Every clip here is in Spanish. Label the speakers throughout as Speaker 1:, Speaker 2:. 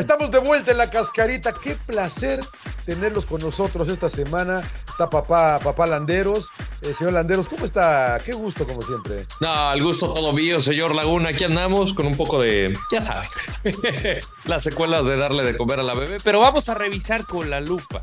Speaker 1: Estamos de vuelta en la cascarita. Qué placer tenerlos con nosotros esta semana. Está papá, papá Landeros. Eh, señor Landeros, ¿cómo está? Qué gusto, como siempre.
Speaker 2: No, el gusto todo mío, señor Laguna. Aquí andamos con un poco de, ya saben, las secuelas de darle de comer a la bebé. Pero vamos a revisar con la lupa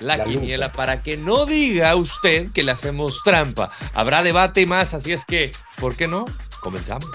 Speaker 2: la,
Speaker 1: La
Speaker 2: quiniela
Speaker 1: lupa.
Speaker 2: para que no diga usted que le hacemos trampa. Habrá debate y más, así es que, ¿por qué no? Comenzamos.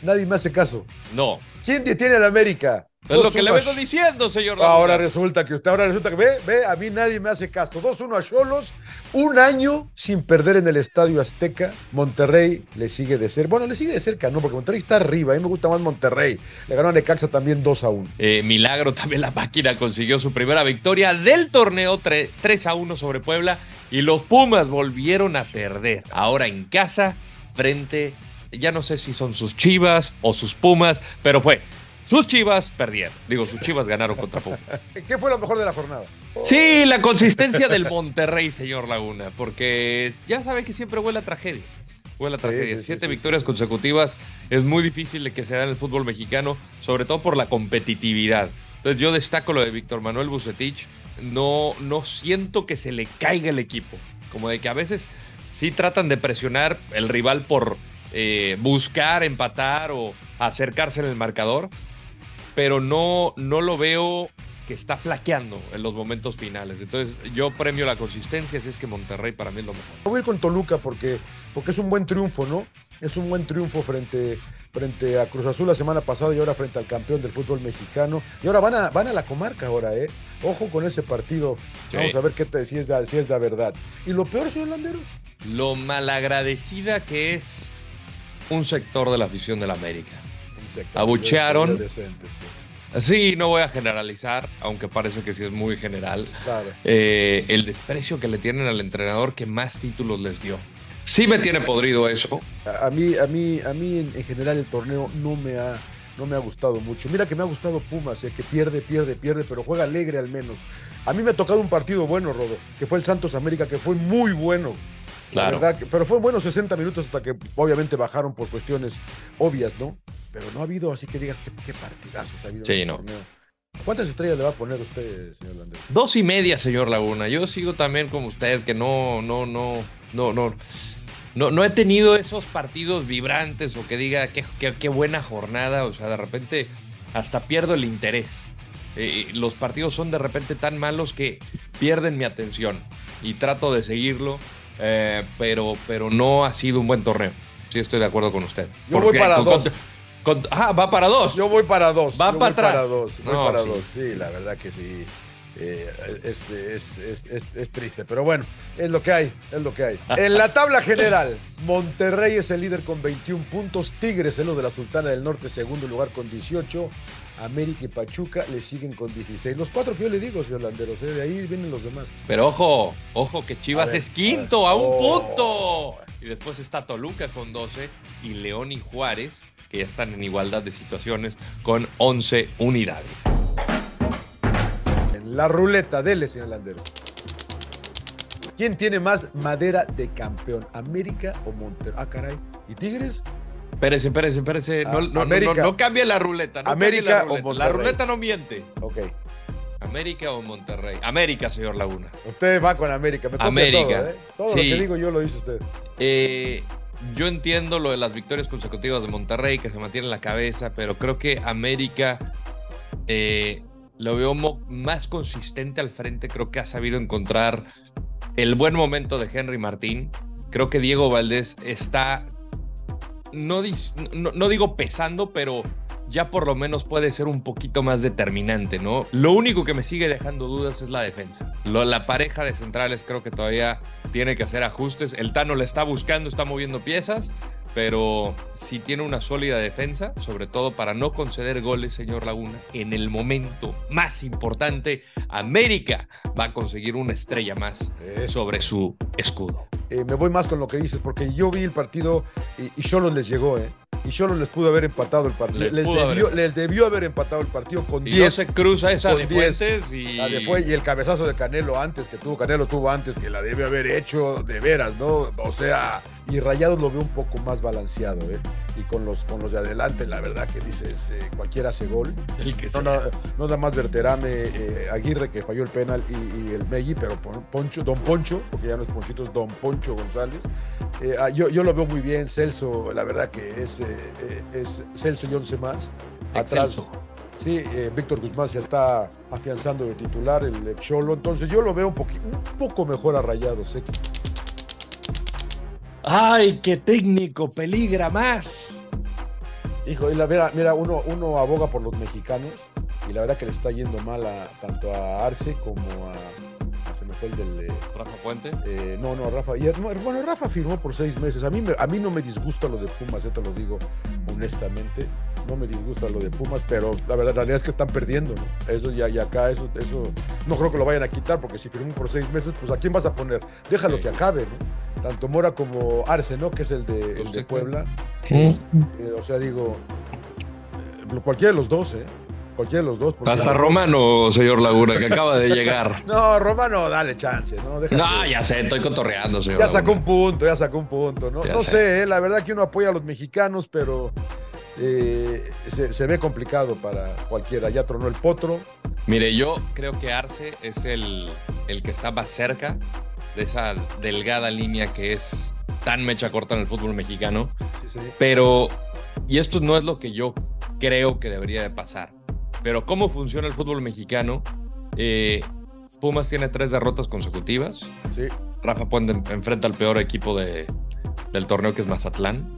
Speaker 1: Nadie me hace caso.
Speaker 2: No,
Speaker 1: ¿Quién detiene a la América?
Speaker 2: es lo que le vengo diciendo, señor.
Speaker 1: Ahora resulta que usted, ahora resulta que ve, ve, a mí nadie me hace caso. 2-1 a Cholos, un año sin perder en el Estadio Azteca. Monterrey le sigue de cerca. Bueno, le sigue de cerca, no, porque Monterrey está arriba. A mí me gusta más Monterrey. Le ganó a Necaxa también 2 a 1.
Speaker 2: Eh, milagro también la máquina consiguió su primera victoria del torneo 3, 3 a 1 sobre Puebla y los Pumas volvieron a perder. Ahora en casa, frente, ya no sé si son sus Chivas o sus Pumas, pero fue. Sus Chivas perdieron. Digo, sus Chivas ganaron contra Pumas.
Speaker 1: ¿Qué fue lo mejor de la jornada?
Speaker 2: Sí, la consistencia del Monterrey, señor Laguna, porque ya sabe que siempre huele a tragedia. Huele a tragedia.
Speaker 1: sí, sí,
Speaker 2: Siete
Speaker 1: sí,
Speaker 2: victorias consecutivas es muy difícil de que se da en el fútbol mexicano, sobre todo por la competitividad. Entonces yo destaco lo de Víctor Manuel Bucetich. No, no siento que se le caiga el equipo. Como de que a veces sí tratan de presionar el rival por eh, buscar empatar o acercarse en el marcador, pero no, no lo veo que está flaqueando en los momentos finales. Entonces, yo premio la consistencia, si es que Monterrey para mí es lo mejor.
Speaker 1: Voy a ir con Toluca porque, porque es un buen triunfo, ¿no? Es un buen triunfo frente, frente a Cruz Azul la semana pasada y ahora frente al campeón del fútbol mexicano. Y ahora van a, van a la comarca ahora, ¿eh? Ojo con ese partido.
Speaker 2: Sí.
Speaker 1: Vamos a ver qué te, si, es si es de verdad. Y lo peor, señor Landeros,
Speaker 2: Lo malagradecida que es un sector de la afición del América. Abuchearon.
Speaker 1: sí.
Speaker 2: No voy a generalizar, aunque parece que sí es muy general.
Speaker 1: Claro.
Speaker 2: eh, el desprecio que le tienen al entrenador que más títulos les dio. Sí me tiene podrido eso.
Speaker 1: A, a mí, a mí, a mí en, en general el torneo no me ha, no me ha gustado mucho. Mira que me ha gustado Pumas, eh, que pierde, pierde, pierde, pero juega alegre al menos. A mí me ha tocado un partido bueno, Rodo, que fue el Santos América, que fue muy bueno. La
Speaker 2: Claro.
Speaker 1: verdad que- pero fue bueno 60 minutos hasta que obviamente bajaron por cuestiones obvias, ¿no? Pero no ha habido así que digas qué, qué partidazos ha habido
Speaker 2: Sí,
Speaker 1: en
Speaker 2: no.
Speaker 1: torneo. ¿Cuántas estrellas le va a poner usted, señor Landero?
Speaker 2: Dos y media, señor Laguna. Yo sigo también como usted, que no, no, no, no, no. No, no he tenido esos partidos vibrantes o que diga qué, qué- qué buena jornada. O sea, de repente hasta pierdo el interés. Eh, los partidos son de repente tan malos que pierden mi atención. Y trato de seguirlo, eh, pero, pero no ha sido un buen torneo. Sí, estoy de acuerdo con usted.
Speaker 1: Yo voy para
Speaker 2: con-
Speaker 1: dos.
Speaker 2: con- con- ah, va para dos.
Speaker 1: Yo voy para dos.
Speaker 2: Va
Speaker 1: yo
Speaker 2: para
Speaker 1: voy para
Speaker 2: atrás.
Speaker 1: dos. Voy
Speaker 2: No,
Speaker 1: para
Speaker 2: sí.
Speaker 1: dos. Sí, la verdad que sí. Eh, es, es- es- es- triste, pero bueno, es lo que hay, es lo que hay. En la tabla general, Monterrey es el líder con 21 puntos, Tigres es lo de la Sultana del Norte, segundo lugar con 18, América y Pachuca le siguen con 16. Los cuatro que yo le digo, señor Landeros, ¿eh? de ahí vienen los demás.
Speaker 2: Pero ojo, ojo que Chivas
Speaker 1: ver,
Speaker 2: es quinto
Speaker 1: a
Speaker 2: un
Speaker 1: Oh.
Speaker 2: punto. Y después está Toluca con 12 y León y Juárez, que ya están en igualdad de situaciones, con 11 unidades.
Speaker 1: La ruleta, dele, señor Landeros. ¿Quién tiene más madera de campeón, América o Monterrey? Ah, caray. ¿Y Tigres?
Speaker 2: Espérese, espérese, espérese. No,
Speaker 1: Ah,
Speaker 2: no, no,
Speaker 1: América.
Speaker 2: no, no cambie la ruleta.
Speaker 1: América
Speaker 2: la
Speaker 1: o
Speaker 2: ruleta. La
Speaker 1: Monterrey.
Speaker 2: ruleta no miente.
Speaker 1: Ok.
Speaker 2: América o Monterrey. América, señor Laguna.
Speaker 1: Usted va con América. Me
Speaker 2: América.
Speaker 1: todo, ¿eh? Todo
Speaker 2: Sí.
Speaker 1: lo que digo yo lo dice usted.
Speaker 2: Eh, yo entiendo lo de las victorias consecutivas de Monterrey, que se mantiene en la cabeza, pero creo que América eh, lo veo más consistente al frente. Creo que ha sabido encontrar el buen momento de Henry Martín. Creo que Diego Valdés está, no- no digo pesando, pero ya por lo menos puede ser un poquito más determinante, ¿no? Lo único que me sigue dejando dudas es la defensa. Lo- la pareja de centrales creo que todavía tiene que hacer ajustes. El Tano le está buscando, está moviendo piezas, pero si tiene una sólida defensa, sobre todo para no conceder goles, señor Laguna. En el momento más importante, América va a conseguir una estrella más sobre su escudo.
Speaker 1: Eh, me voy más con lo que dices, porque yo vi el partido y, y solo les llegó, ¿eh? y solo les pudo haber empatado el partido. Les, debió, haber... empatado el partido con 10.
Speaker 2: no se cruza esa de Fuentes y...
Speaker 1: La de y el cabezazo de Canelo antes que tuvo, Canelo tuvo antes que la debe haber hecho de veras, ¿no? O sea, y Rayados lo veo un poco más balanceado, ¿eh? Y con los, con los de adelante, la verdad que dices, eh, cualquiera hace gol.
Speaker 2: El que
Speaker 1: no,
Speaker 2: no,
Speaker 1: nada más Verterame, eh, Aguirre que falló el penal y, el Meggi, pero Poncho, Don Poncho, porque ya no es Ponchito, es Don Poncho González. Eh, ah, yo, yo, lo veo muy bien, Celso, la verdad que es, es Celso y 11 más. Atrás. Sí, Víctor Guzmán ya está afianzando de titular el Cholo, entonces yo lo veo un, un poco mejor a Rayados. ¿eh?
Speaker 2: ¡Ay, qué técnico! ¡Peligra más!
Speaker 1: Hijo, y la, mira, mira uno, uno aboga por los mexicanos y la verdad que le está yendo mal a, tanto a Arce como a, se me fue el del
Speaker 2: eh, Rafa Puente
Speaker 1: eh, no no Rafa bueno Rafa firmó por seis meses a mí a mí no me disgusta lo de Pumas te lo digo honestamente no me disgusta lo de Pumas, pero la verdad, la realidad es que están perdiendo, ¿no? Eso ya, y acá, eso, eso, no creo que lo vayan a quitar, porque si firmó por seis meses, pues ¿a quién vas a poner? Déjalo que acabe, ¿no? Tanto Mora como Arce, ¿no? Que es el de, el de Puebla. Eh, o sea, digo, eh, cualquiera de los dos, ¿eh? Cualquiera de los dos.
Speaker 2: Hasta Romano, señor Laguna, que acaba de llegar.
Speaker 1: no, Romano, dale chance, ¿no?
Speaker 2: no, ya sé, estoy cotorreando, señor.
Speaker 1: Ya sacó un punto, ya sacó un punto, ¿no? no sé, ¿eh? la verdad que uno apoya a los mexicanos, pero eh, se, ve complicado para cualquiera. Ya tronó el potro.
Speaker 2: Mire, yo creo que Arce es el, el que está más cerca de esa delgada línea que es tan mecha corta en el fútbol mexicano. Pero, y esto no es lo que yo creo que debería de pasar. Pero cómo funciona el fútbol mexicano, eh, Pumas tiene tres derrotas consecutivas. Rafa Puente enfrenta al peor equipo de, del torneo que es Mazatlán,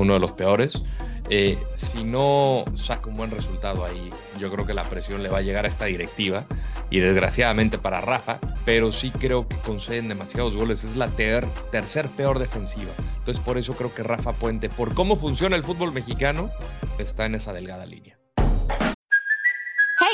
Speaker 2: uno de los peores. Eh, si no saca un buen resultado ahí, yo creo que la presión le va a llegar a esta directiva y desgraciadamente para Rafa, pero sí creo que conceden demasiados goles, es la tercer peor defensiva. Entonces por eso creo que Rafa Puente, por cómo funciona el fútbol mexicano, está en esa delgada línea.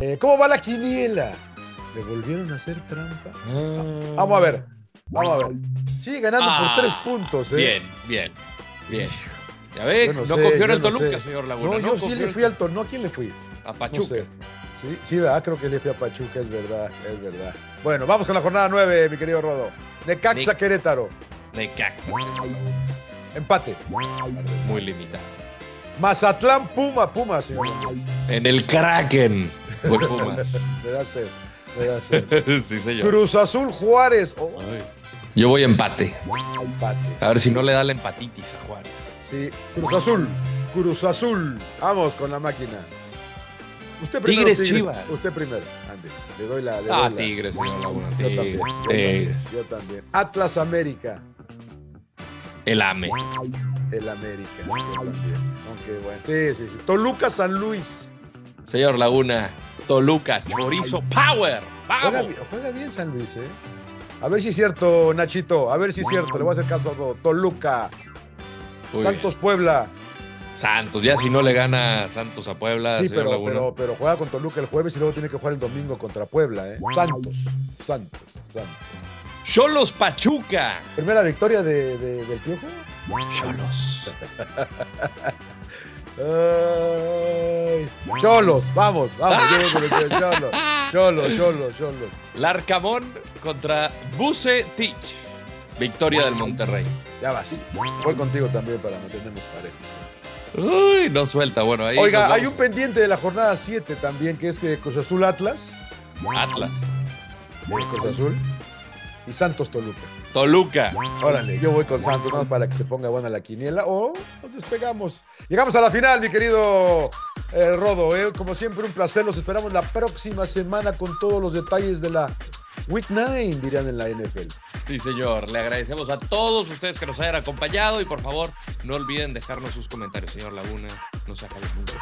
Speaker 1: Eh, ¿Cómo va la quiniela? ¿Le volvieron a hacer trampa? Ah. Vamos a ver. Vamos a ver. Sigue ganando por ah, tres puntos, ¿eh?
Speaker 2: Bien, bien, bien. Ya ve, no, confió en el Toluca, señor Laguna.
Speaker 1: No, yo sí le fui al Toluca. ¿No a quién le fui?
Speaker 2: A Pachuca.
Speaker 1: Sí, sí, ¿verdad? Creo que le fui a Pachuca, es verdad, es verdad. Bueno, vamos con la jornada nueve, mi querido Rodo. Necaxa Querétaro.
Speaker 2: Necaxa.
Speaker 1: Empate.
Speaker 2: Muy limitado.
Speaker 1: Mazatlán Puma, Puma, señor.
Speaker 2: En el Kraken.
Speaker 1: me da sed. Me da sed.
Speaker 2: sí, señor.
Speaker 1: Cruz Azul Juárez. Oh.
Speaker 2: Yo voy a empate.
Speaker 1: Empate.
Speaker 2: A ver si no le da la empatitis a Juárez.
Speaker 1: Sí, Cruz Azul. Cruz Azul. Vamos con la máquina. Usted primero.
Speaker 2: Tigres, Chivas.
Speaker 1: Usted primero. Ande. Le doy la. Le
Speaker 2: ah,
Speaker 1: doy
Speaker 2: Tigres,
Speaker 1: la... Yo también. Yo, también. yo también. Atlas América.
Speaker 2: El AME.
Speaker 1: El América. Yo también. Aunque bueno. Sí, sí, sí. Toluca San Luis.
Speaker 2: Señor Laguna, Toluca, Chorizo Power.
Speaker 1: Juega, juega, bien San Luis, ¿eh? A ver si es cierto, Nachito. A ver si es cierto. Le voy a hacer caso a todo. Toluca. Santos Puebla.
Speaker 2: Santos, ya si no le gana Santos a Puebla.
Speaker 1: Sí, pero, pero, pero, juega con Toluca el jueves y luego tiene que jugar el domingo contra Puebla, ¿eh? Santos, Santos, Santos.
Speaker 2: Cholos Pachuca.
Speaker 1: ¿Primera victoria de, del Piojo?
Speaker 2: Cholos.
Speaker 1: cholos, vamos, vamos. cholos, cholos, cholos, cholos.
Speaker 2: Larcamón contra Tich Victoria del Monterrey.
Speaker 1: Ya vas. Voy contigo también para mantenernos parejos.
Speaker 2: Uy, no suelta. Bueno, ahí.
Speaker 1: Oiga, hay un pendiente de la jornada 7 también, que es que Cruz Azul Atlas.
Speaker 2: Atlas.
Speaker 1: Cruz Azul. Y Santos Toluca.
Speaker 2: Toluca.
Speaker 1: Órale, yo voy con Santos para que se ponga buena la quiniela o nos despegamos. Llegamos a la final, mi querido eh, Rodo. eh. Como siempre, un placer. Los esperamos la próxima semana con todos los detalles de la Week 9, dirían en la NFL.
Speaker 2: Sí, señor. Le agradecemos a todos ustedes que nos hayan acompañado y por favor no olviden dejarnos sus comentarios, señor Laguna. No se acabe mucho.